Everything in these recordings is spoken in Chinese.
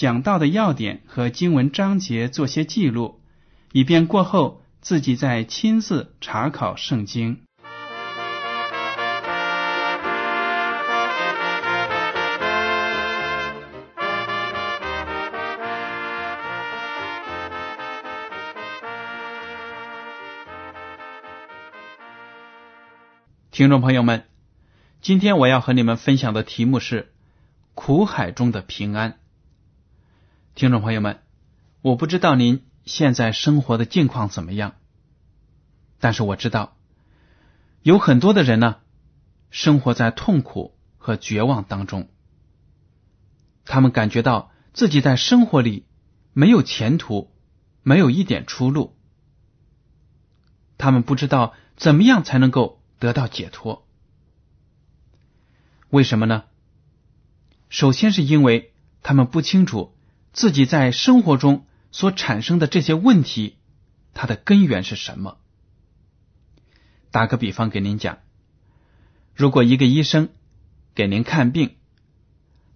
讲到的要点和经文章节做些记录，以便过后自己再亲自查考圣经。听众朋友们，今天我要和你们分享的题目是“苦海中的平安”。听众朋友们，我不知道您现在生活的境况怎么样，但是我知道有很多的人呢，生活在痛苦和绝望当中，他们感觉到自己在生活里没有前途，没有一点出路，他们不知道怎么样才能够。得到解脱，为什么呢？首先是因为他们不清楚自己在生活中所产生的这些问题，它的根源是什么。打个比方给您讲，如果一个医生给您看病，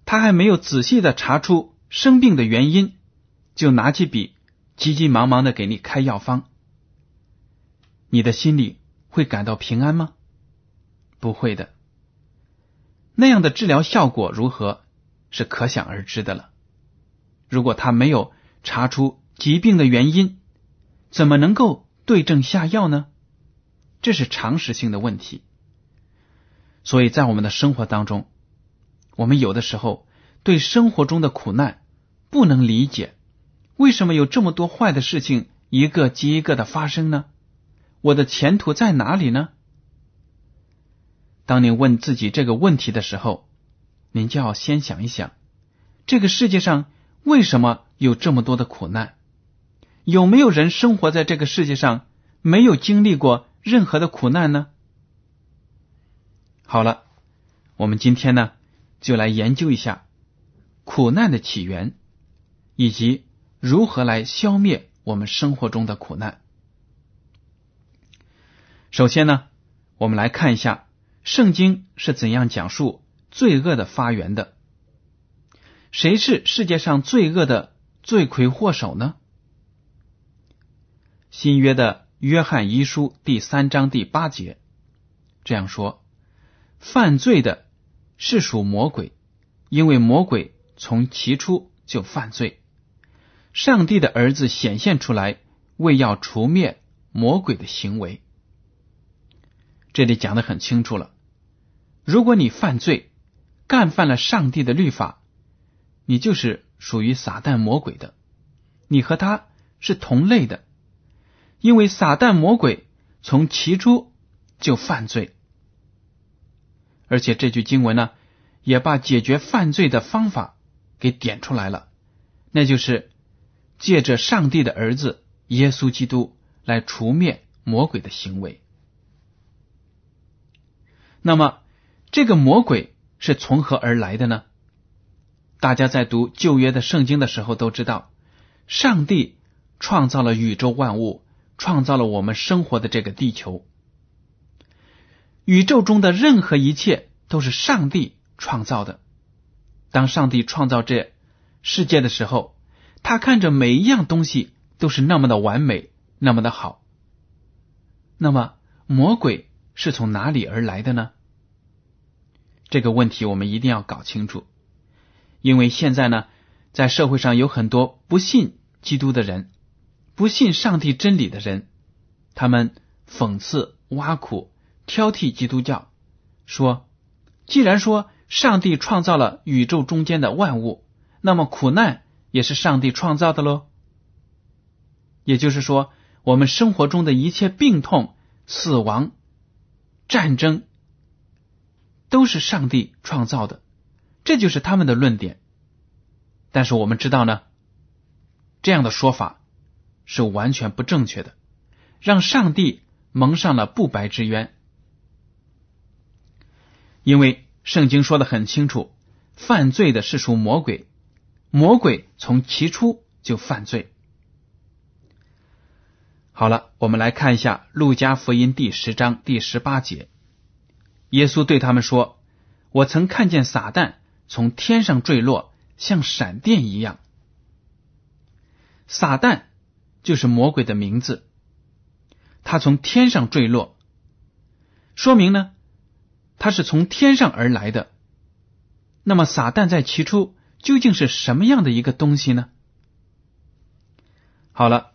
他还没有仔细的查出生病的原因，就拿起笔急急忙忙的给你开药方，你的心里。会感到平安吗？不会的。那样的治疗效果如何，是可想而知的了。如果他没有查出疾病的原因，怎么能够对症下药呢？这是常识性的问题。所以在我们的生活当中，我们有的时候对生活中的苦难不能理解，为什么有这么多坏的事情一个接一个的发生呢？我的前途在哪里呢？当你问自己这个问题的时候，您就要先想一想：这个世界上为什么有这么多的苦难？有没有人生活在这个世界上没有经历过任何的苦难呢？好了，我们今天呢就来研究一下苦难的起源，以及如何来消灭我们生活中的苦难。首先呢，我们来看一下圣经是怎样讲述罪恶的发源的。谁是世界上罪恶的罪魁祸首呢？新约的约翰一书第三章第八节这样说：“犯罪的是属魔鬼，因为魔鬼从起初就犯罪。上帝的儿子显现出来，为要除灭魔鬼的行为。”这里讲的很清楚了，如果你犯罪，干犯了上帝的律法，你就是属于撒旦魔鬼的，你和他是同类的，因为撒旦魔鬼从起初就犯罪，而且这句经文呢，也把解决犯罪的方法给点出来了，那就是借着上帝的儿子耶稣基督来除灭魔鬼的行为。那么，这个魔鬼是从何而来的呢？大家在读旧约的圣经的时候都知道，上帝创造了宇宙万物，创造了我们生活的这个地球。宇宙中的任何一切都是上帝创造的。当上帝创造这世界的时候，他看着每一样东西都是那么的完美，那么的好。那么，魔鬼是从哪里而来的呢？这个问题我们一定要搞清楚，因为现在呢，在社会上有很多不信基督的人，不信上帝真理的人，他们讽刺、挖苦、挑剔基督教，说：既然说上帝创造了宇宙中间的万物，那么苦难也是上帝创造的喽。也就是说，我们生活中的一切病痛、死亡、战争，都是上帝创造的，这就是他们的论点。但是我们知道呢，这样的说法是完全不正确的，让上帝蒙上了不白之冤。因为圣经说的很清楚，犯罪的是属魔鬼，魔鬼从起初就犯罪。好了，我们来看一下《路加福音》第十章第十八节。耶稣对他们说：“我曾看见撒旦从天上坠落，像闪电一样。撒旦就是魔鬼的名字，他从天上坠落，说明呢，他是从天上而来的。那么，撒旦在起初究竟是什么样的一个东西呢？好了。”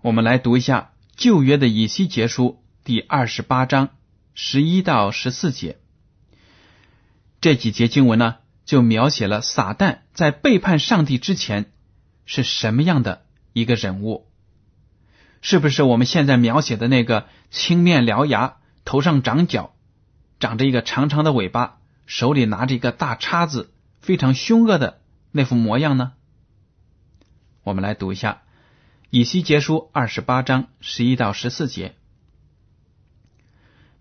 我们来读一下旧约的以西结书第二十八章十一到十四节，这几节经文呢，就描写了撒旦在背叛上帝之前是什么样的一个人物，是不是我们现在描写的那个青面獠牙、头上长角、长着一个长长的尾巴、手里拿着一个大叉子、非常凶恶的那副模样呢？我们来读一下。以西结书二十八章十一到十四节，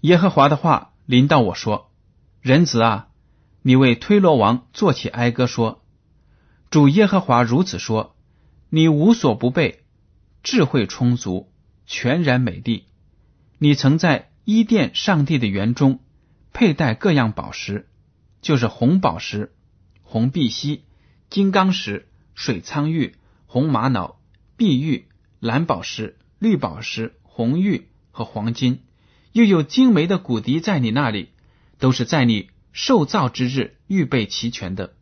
耶和华的话临到我说：“人子啊，你为推罗王作起哀歌说：主耶和华如此说：你无所不备，智慧充足，全然美丽。你曾在伊甸上帝的园中佩戴各样宝石，就是红宝石、红碧玺、金刚石、水苍玉、红玛瑙。”碧玉、蓝宝石、绿宝石、红玉和黄金，又有精美的骨笛在你那里，都是在你受造之日预备齐全的。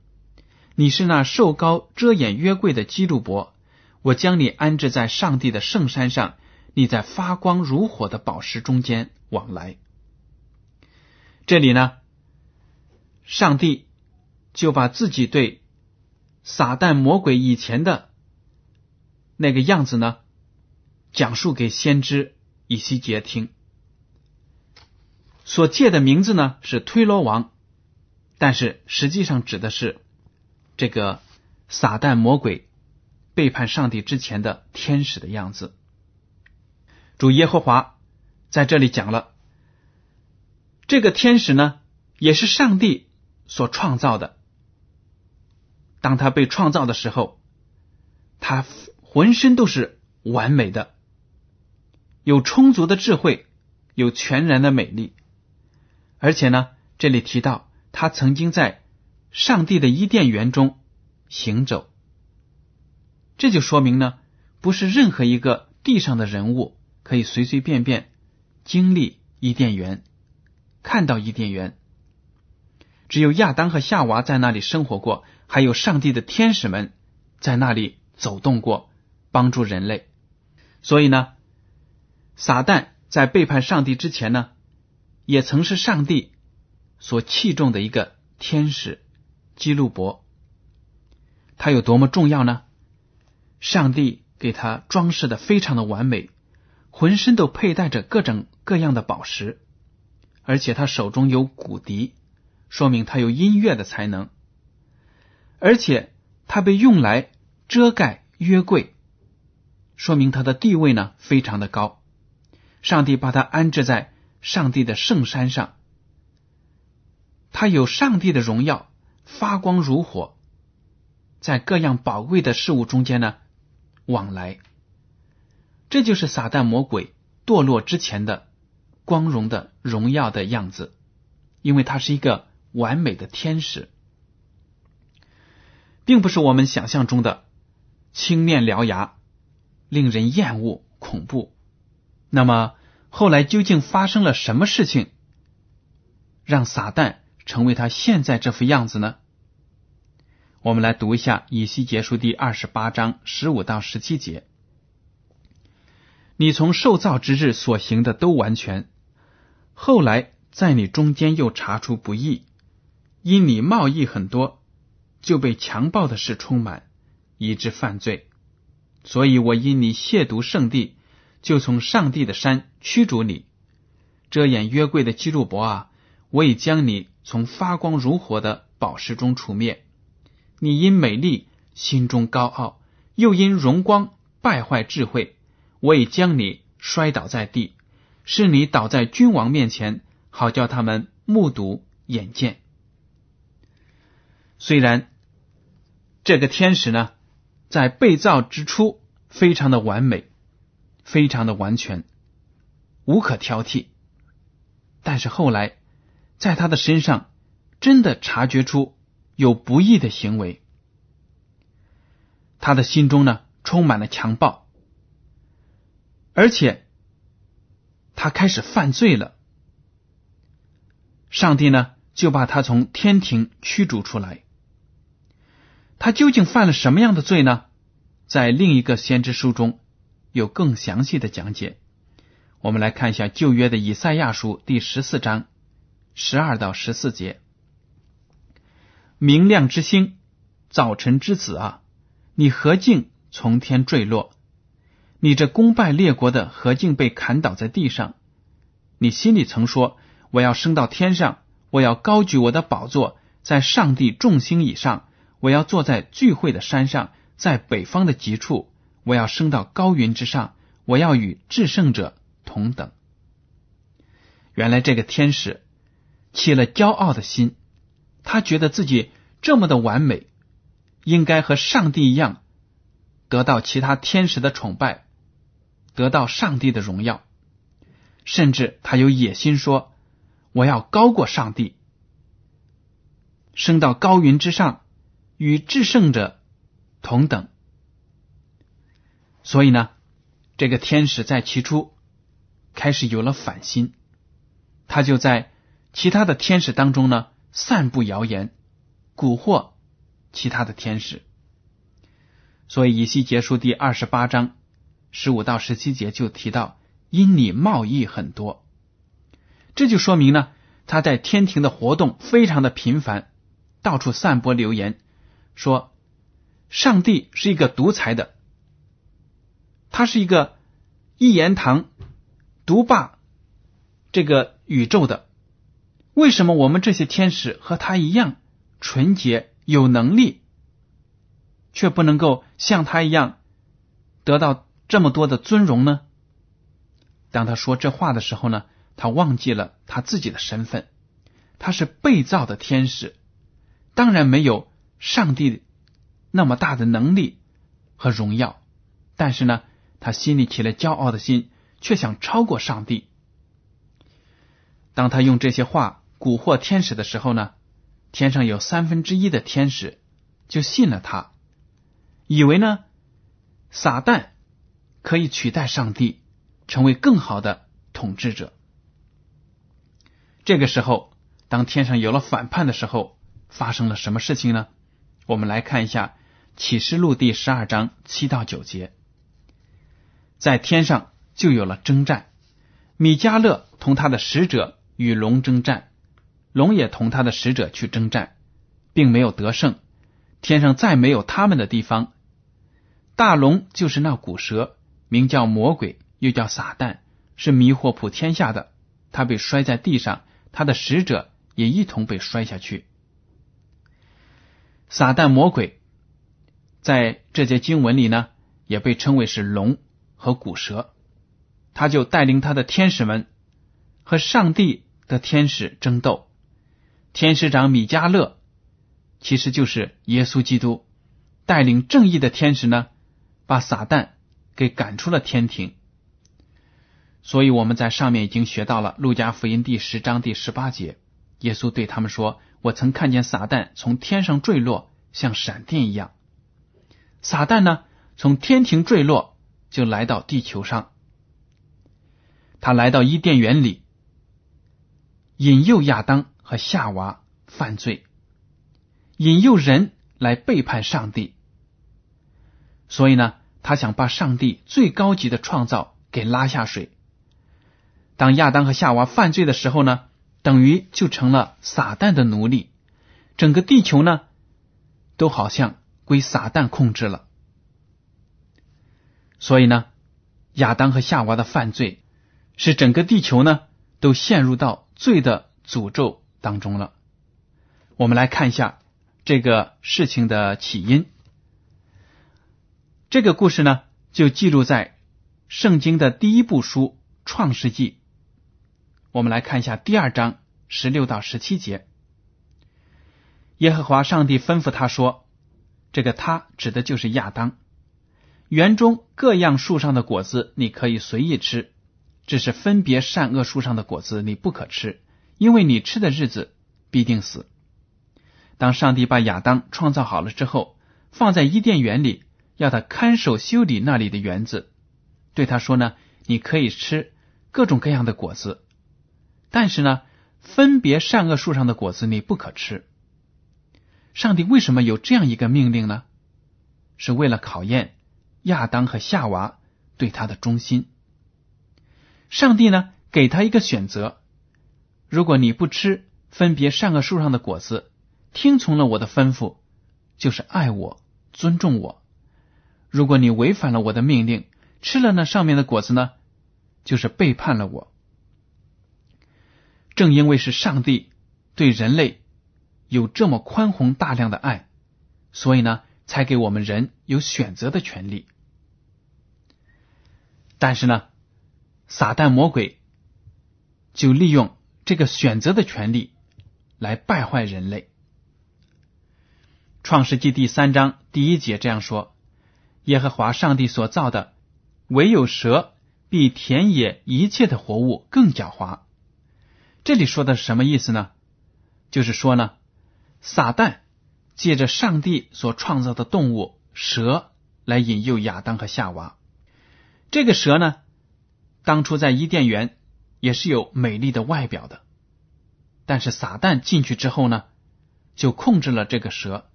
你是那瘦高遮掩约柜的基路伯，我将你安置在上帝的圣山上，你在发光如火的宝石中间往来。这里呢，上帝就把自己对撒旦魔鬼以前的。那个样子呢？讲述给先知以西结听。所借的名字呢是推罗王，但是实际上指的是这个撒旦魔鬼背叛上帝之前的天使的样子。主耶和华在这里讲了，这个天使呢也是上帝所创造的。当他被创造的时候，他。浑身都是完美的，有充足的智慧，有全然的美丽，而且呢，这里提到他曾经在上帝的伊甸园中行走，这就说明呢，不是任何一个地上的人物可以随随便便经历伊甸园，看到伊甸园，只有亚当和夏娃在那里生活过，还有上帝的天使们在那里走动过。帮助人类，所以呢，撒旦在背叛上帝之前呢，也曾是上帝所器重的一个天使基路伯。他有多么重要呢？上帝给他装饰的非常的完美，浑身都佩戴着各种各样的宝石，而且他手中有骨笛，说明他有音乐的才能，而且他被用来遮盖约柜。说明他的地位呢非常的高，上帝把他安置在上帝的圣山上，他有上帝的荣耀，发光如火，在各样宝贵的事物中间呢往来，这就是撒旦魔鬼堕落之前的光荣的荣耀的样子，因为他是一个完美的天使，并不是我们想象中的青面獠牙。令人厌恶、恐怖。那么后来究竟发生了什么事情，让撒旦成为他现在这副样子呢？我们来读一下《以西结书》第二十八章十五到十七节：你从受造之日所行的都完全，后来在你中间又查出不义，因你贸易很多，就被强暴的事充满，以致犯罪。所以我因你亵渎圣地，就从上帝的山驱逐你。遮掩约柜的基路伯啊，我已将你从发光如火的宝石中除灭。你因美丽心中高傲，又因荣光败坏智慧，我已将你摔倒在地，是你倒在君王面前，好叫他们目睹眼见。虽然这个天使呢，在被造之初非常的完美，非常的完全，无可挑剔，但是后来在他的身上真的察觉出。有不义的行为，他的心中呢充满了强暴，而且他开始犯罪了。上帝呢就把他从天庭驱逐出来。他究竟犯了什么样的罪呢？在另一个先知书中有更详细的讲解。我们来看一下旧约的以赛亚书第十四章十二到十四节。明亮之星，早晨之子啊！你何竟从天坠落？你这功败列国的何竟被砍倒在地上？你心里曾说：“我要升到天上，我要高举我的宝座在上帝众星以上，我要坐在聚会的山上，在北方的极处，我要升到高云之上，我要与至圣者同等。”原来这个天使起了骄傲的心。他觉得自己这么的完美，应该和上帝一样，得到其他天使的崇拜，得到上帝的荣耀，甚至他有野心说：“我要高过上帝，升到高云之上，与至圣者同等。”所以呢，这个天使在起初开始有了反心，他就在其他的天使当中呢。散布谣言，蛊惑其他的天使。所以以西结书第二十八章十五到十七节就提到，因你贸易很多，这就说明呢，他在天庭的活动非常的频繁，到处散播流言，说上帝是一个独裁的，他是一个一言堂独霸这个宇宙的。为什么我们这些天使和他一样纯洁有能力，却不能够像他一样得到这么多的尊荣呢？当他说这话的时候呢，他忘记了他自己的身份，他是被造的天使，当然没有上帝那么大的能力和荣耀，但是呢，他心里起了骄傲的心，却想超过上帝。当他用这些话。蛊惑天使的时候呢，天上有三分之一的天使就信了他，以为呢撒旦可以取代上帝，成为更好的统治者。这个时候，当天上有了反叛的时候，发生了什么事情呢？我们来看一下启示录第十二章七到九节，在天上就有了征战，米迦勒同他的使者与龙征战。龙也同他的使者去征战，并没有得胜。天上再没有他们的地方。大龙就是那古蛇，名叫魔鬼，又叫撒旦，是迷惑普天下的。他被摔在地上，他的使者也一同被摔下去。撒旦魔鬼在这节经文里呢，也被称为是龙和古蛇。他就带领他的天使们和上帝的天使争斗。天使长米迦勒其实就是耶稣基督，带领正义的天使呢，把撒旦给赶出了天庭。所以我们在上面已经学到了路加福音第十章第十八节，耶稣对他们说：“我曾看见撒旦从天上坠落，像闪电一样。”撒旦呢，从天庭坠落，就来到地球上。他来到伊甸园里，引诱亚当。和夏娃犯罪，引诱人来背叛上帝，所以呢，他想把上帝最高级的创造给拉下水。当亚当和夏娃犯罪的时候呢，等于就成了撒旦的奴隶，整个地球呢，都好像归撒旦控制了。所以呢，亚当和夏娃的犯罪，使整个地球呢都陷入到罪的诅咒当中了。我们来看一下这个事情的起因。这个故事呢，就记录在圣经的第一部书《创世纪》。我们来看一下第二章十六到十七节。耶和华上帝吩咐他说：“这个他指的就是亚当。园中各样树上的果子你可以随意吃，只是分别善恶树上的果子你不可吃，因为你吃的日子必定死。”当上帝把亚当创造好了之后，放在伊甸园里，要他看守修理那里的园子，对他说：“呢，你可以吃各种各样的果子。”但是呢，分别善恶树上的果子你不可吃。上帝为什么有这样一个命令呢？是为了考验亚当和夏娃对他的忠心。上帝呢，给他一个选择：如果你不吃分别善恶树上的果子，听从了我的吩咐，就是爱我、尊重我；如果你违反了我的命令，吃了那上面的果子呢，就是背叛了我。正因为是上帝对人类有这么宽宏大量的爱，所以呢，才给我们人有选择的权利。但是呢，撒旦魔鬼就利用这个选择的权利来败坏人类。创世纪第三章第一节这样说：“耶和华上帝所造的，唯有蛇比田野一切的活物更狡猾。”这里说的是什么意思呢？就是说呢，撒旦借着上帝所创造的动物蛇来引诱亚当和夏娃。这个蛇呢，当初在伊甸园也是有美丽的外表的，但是撒旦进去之后呢，就控制了这个蛇，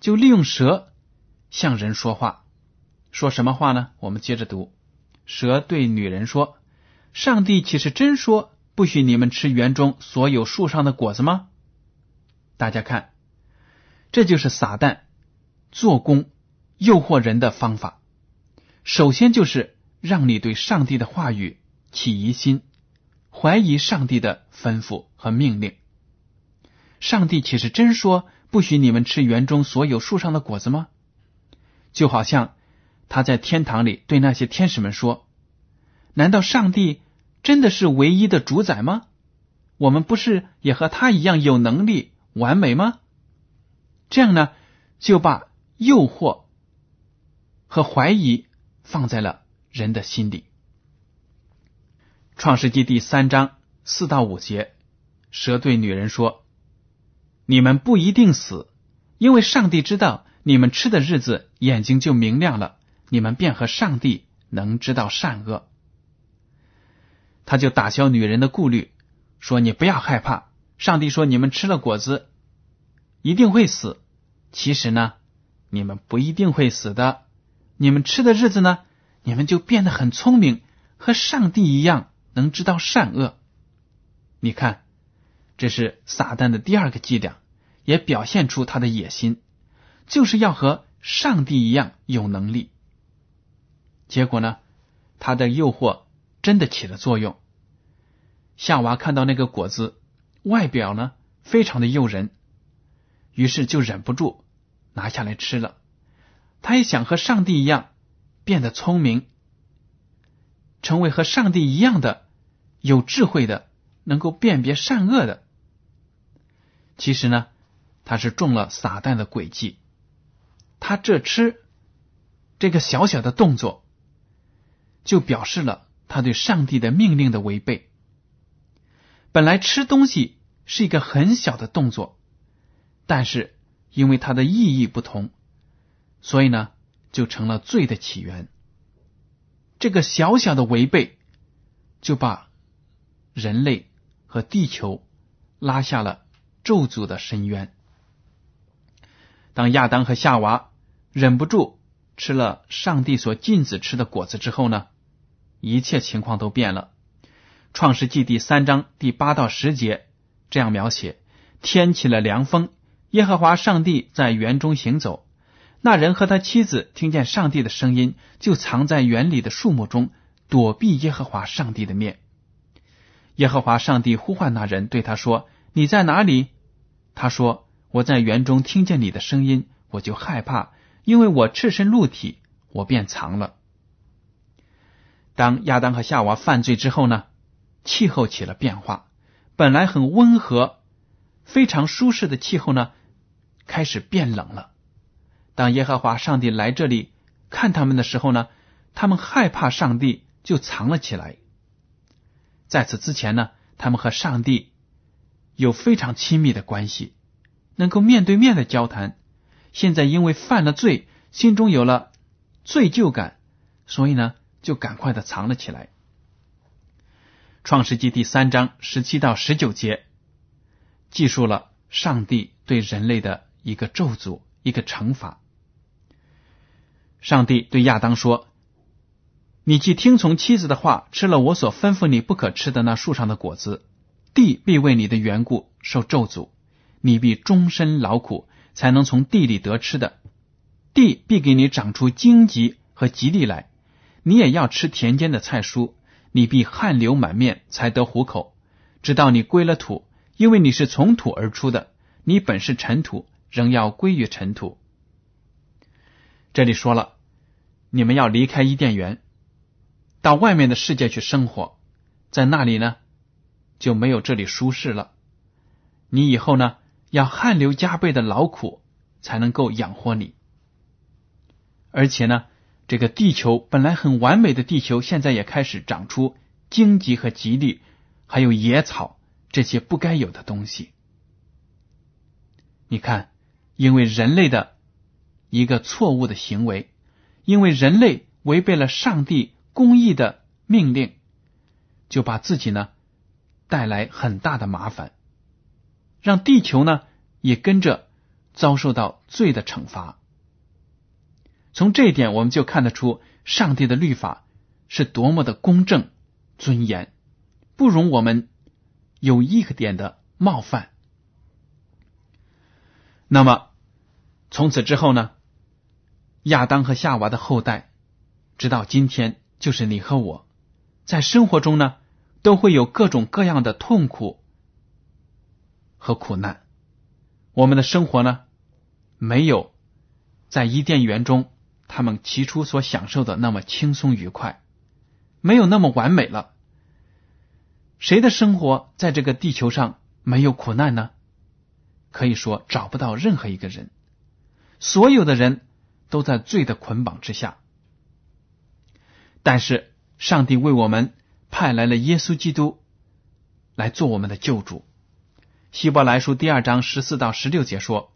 就利用蛇向人说话。说什么话呢？我们接着读：蛇对女人说：“上帝岂是真说？”不许你们吃园中所有树上的果子吗？大家看，这就是撒旦做工诱惑人的方法。首先就是让你对上帝的话语起疑心，怀疑上帝的吩咐和命令。上帝岂是真说不许你们吃园中所有树上的果子吗？就好像他在天堂里对那些天使们说：“难道上帝？”真的是唯一的主宰吗？我们不是也和他一样有能力、完美吗？这样呢，就把诱惑和怀疑放在了人的心里。创世纪第三章四到五节，蛇对女人说：“你们不一定死，因为上帝知道你们吃的日子，眼睛就明亮了，你们便和上帝能知道善恶。”他就打消女人的顾虑，说：“你不要害怕，上帝说你们吃了果子一定会死。其实呢，你们不一定会死的。你们吃的日子呢，你们就变得很聪明，和上帝一样能知道善恶。你看，这是撒旦的第二个伎俩，也表现出他的野心，就是要和上帝一样有能力。结果呢，他的诱惑。”真的起了作用。夏娃看到那个果子外表呢，非常的诱人，于是就忍不住拿下来吃了。他也想和上帝一样变得聪明，成为和上帝一样的有智慧的，能够辨别善恶的。其实呢，他是中了撒旦的诡计。他这吃这个小小的动作，就表示了。他对上帝的命令的违背，本来吃东西是一个很小的动作，但是因为它的意义不同，所以呢，就成了罪的起源。这个小小的违背，就把人类和地球拉下了咒诅的深渊。当亚当和夏娃忍不住吃了上帝所禁止吃的果子之后呢，一切情况都变了。创世纪第三章第八到十节这样描写：天起了凉风，耶和华上帝在园中行走。那人和他妻子听见上帝的声音，就藏在园里的树木中，躲避耶和华上帝的面。耶和华上帝呼唤那人，对他说：“你在哪里？”他说：“我在园中听见你的声音，我就害怕，因为我赤身露体，我便藏了。”当亚当和夏娃犯罪之后呢，气候起了变化，本来很温和、非常舒适的气候呢，开始变冷了。当耶和华上帝来这里看他们的时候呢，他们害怕上帝，就藏了起来。在此之前呢，他们和上帝有非常亲密的关系，能够面对面的交谈。现在因为犯了罪，心中有了罪疚感，所以呢，就赶快的藏了起来。创世纪第三章十七到十九节记述了上帝对人类的一个咒诅，一个惩罚。上帝对亚当说：“你既听从妻子的话，吃了我所吩咐你不可吃的那树上的果子，地必为你的缘故受咒诅，你必终身劳苦，才能从地里得吃的。地必给你长出荆棘和吉利来，你也要吃田间的菜蔬，你必汗流满面才得糊口，直到你归了土，因为你是从土而出的，你本是尘土，仍要归于尘土。”这里说了，你们要离开伊甸园，到外面的世界去生活，在那里呢就没有这里舒适了。你以后呢要汗流浃背的劳苦才能够养活你，而且呢，这个地球本来很完美的地球，现在也开始长出荆棘和吉利，还有野草这些不该有的东西。你看，因为人类的。一个错误的行为，因为人类违背了上帝公义的命令，就把自己呢带来很大的麻烦，让地球呢也跟着遭受到罪的惩罚。从这一点，我们就看得出上帝的律法是多么的公正、尊严，不容我们有一个点的冒犯。那么，从此之后呢？亚当和夏娃的后代，直到今天，就是你和我，在生活中呢，都会有各种各样的痛苦和苦难。我们的生活呢，没有在伊甸园中他们起初所享受的那么轻松愉快，没有那么完美了。谁的生活在这个地球上没有苦难呢？可以说找不到任何一个人，所有的人。都在罪的捆绑之下，但是上帝为我们派来了耶稣基督来做我们的救主。希伯来书第二章十四到十六节说：“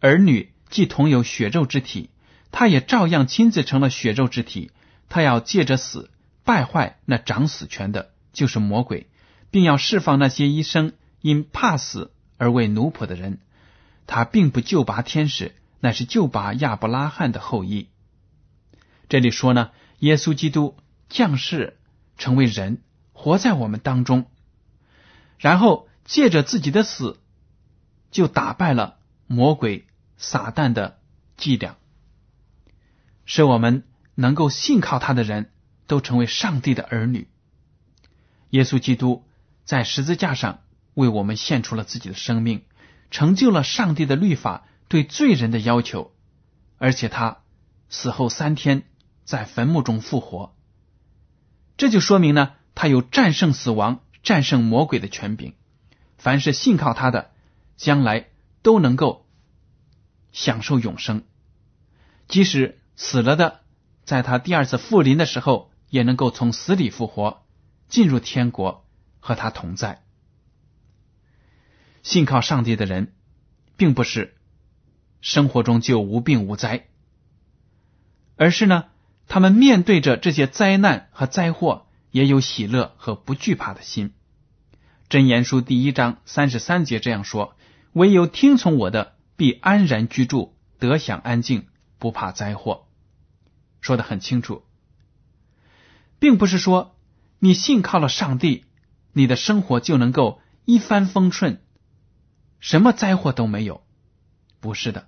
儿女既同有血肉之体，他也照样亲自成了血肉之体。他要借着死败坏那掌死权的，就是魔鬼，并要释放那些一生因怕死而为奴仆的人。他并不救拔天使。”乃是就拔亚伯拉罕的后裔。这里说呢，耶稣基督降世成为人，活在我们当中，然后借着自己的死，就打败了魔鬼撒旦的伎俩，使我们能够信靠他的人都成为上帝的儿女。耶稣基督在十字架上为我们献出了自己的生命，成就了上帝的律法。对罪人的要求，而且他死后三天在坟墓中复活，这就说明呢，他有战胜死亡、战胜魔鬼的权柄。凡是信靠他的，将来都能够享受永生。即使死了的，在他第二次复临的时候，也能够从死里复活，进入天国和他同在。信靠上帝的人，并不是。生活中就无病无灾，而是呢，他们面对着这些灾难和灾祸，也有喜乐和不惧怕的心。真言书第一章三十三节这样说：“唯有听从我的，必安然居住，得享安静，不怕灾祸。说的很清楚，并不是说你信靠了上帝，你的生活就能够一帆风顺，什么灾祸都没有。不是的，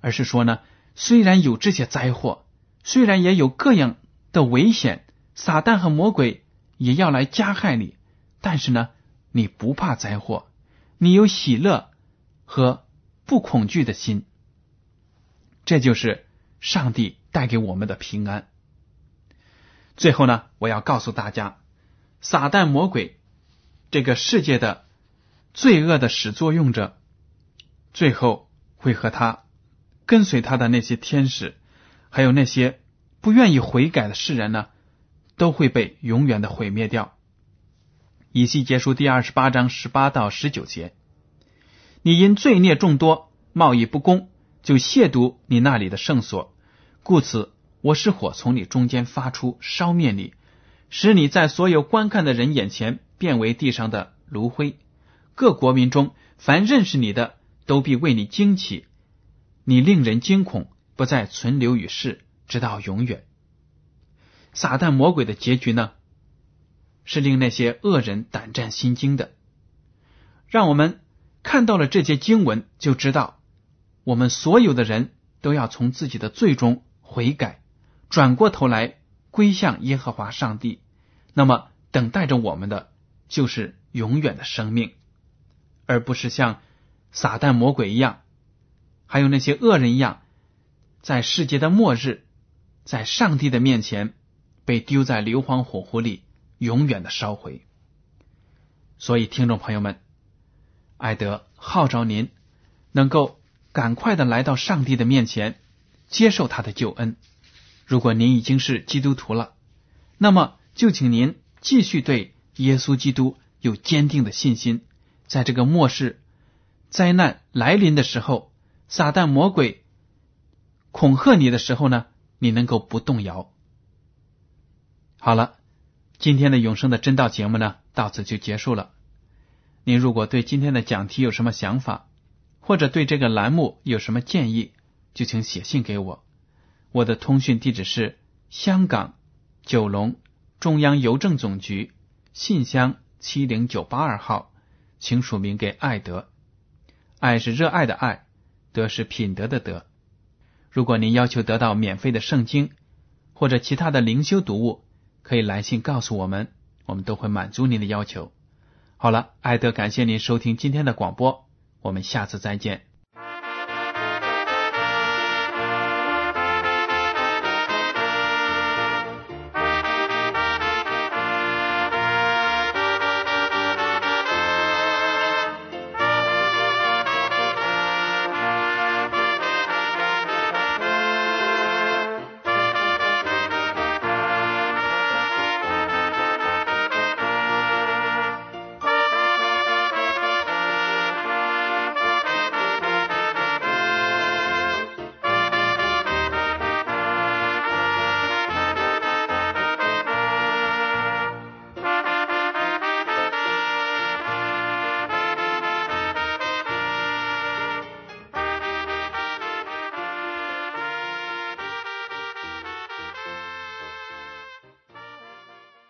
而是说呢，虽然有这些灾祸，虽然也有各样的危险，撒旦和魔鬼也要来加害你，但是呢，你不怕灾祸，你有喜乐和不恐惧的心，这就是上帝带给我们的平安。最后呢，我要告诉大家，撒旦魔鬼这个世界的罪恶的始作俑者。最后会和他跟随他的那些天使，还有那些不愿意悔改的世人呢，都会被永远的毁灭掉。以西结书第二十八章十八到十九节：你因罪孽众多，贸易不公，就亵渎你那里的圣所，故此我是火从你中间发出，烧灭你，使你在所有观看的人眼前变为地上的炉灰。各国民中凡认识你的。都必为你惊奇，你令人惊恐，不再存留于世，直到永远。撒旦魔鬼的结局呢，是令那些恶人胆战心惊的。让我们看到了这些经文，就知道我们所有的人都要从自己的罪中悔改，转过头来归向耶和华上帝。那么等待着我们的就是永远的生命，而不是像。撒旦魔鬼一样，还有那些恶人一样，在世界的末日，在上帝的面前被丢在硫磺火湖里，永远的烧毁。所以，听众朋友们，艾德号召您能够赶快的来到上帝的面前，接受他的救恩。如果您已经是基督徒了，那么就请您继续对耶稣基督有坚定的信心，在这个末世。灾难来临的时候，撒旦魔鬼恐吓你的时候呢，你能够不动摇。好了，今天的永生的真道节目呢，到此就结束了。您如果对今天的讲题有什么想法，或者对这个栏目有什么建议，就请写信给我。我的通讯地址是香港九龙中央邮政总局信箱七零九八二号，请署名给爱德。爱是热爱的爱，德是品德的德。如果您要求得到免费的圣经或者其他的灵修读物，可以来信告诉我们，我们都会满足您的要求。好了，艾德感谢您收听今天的广播，我们下次再见。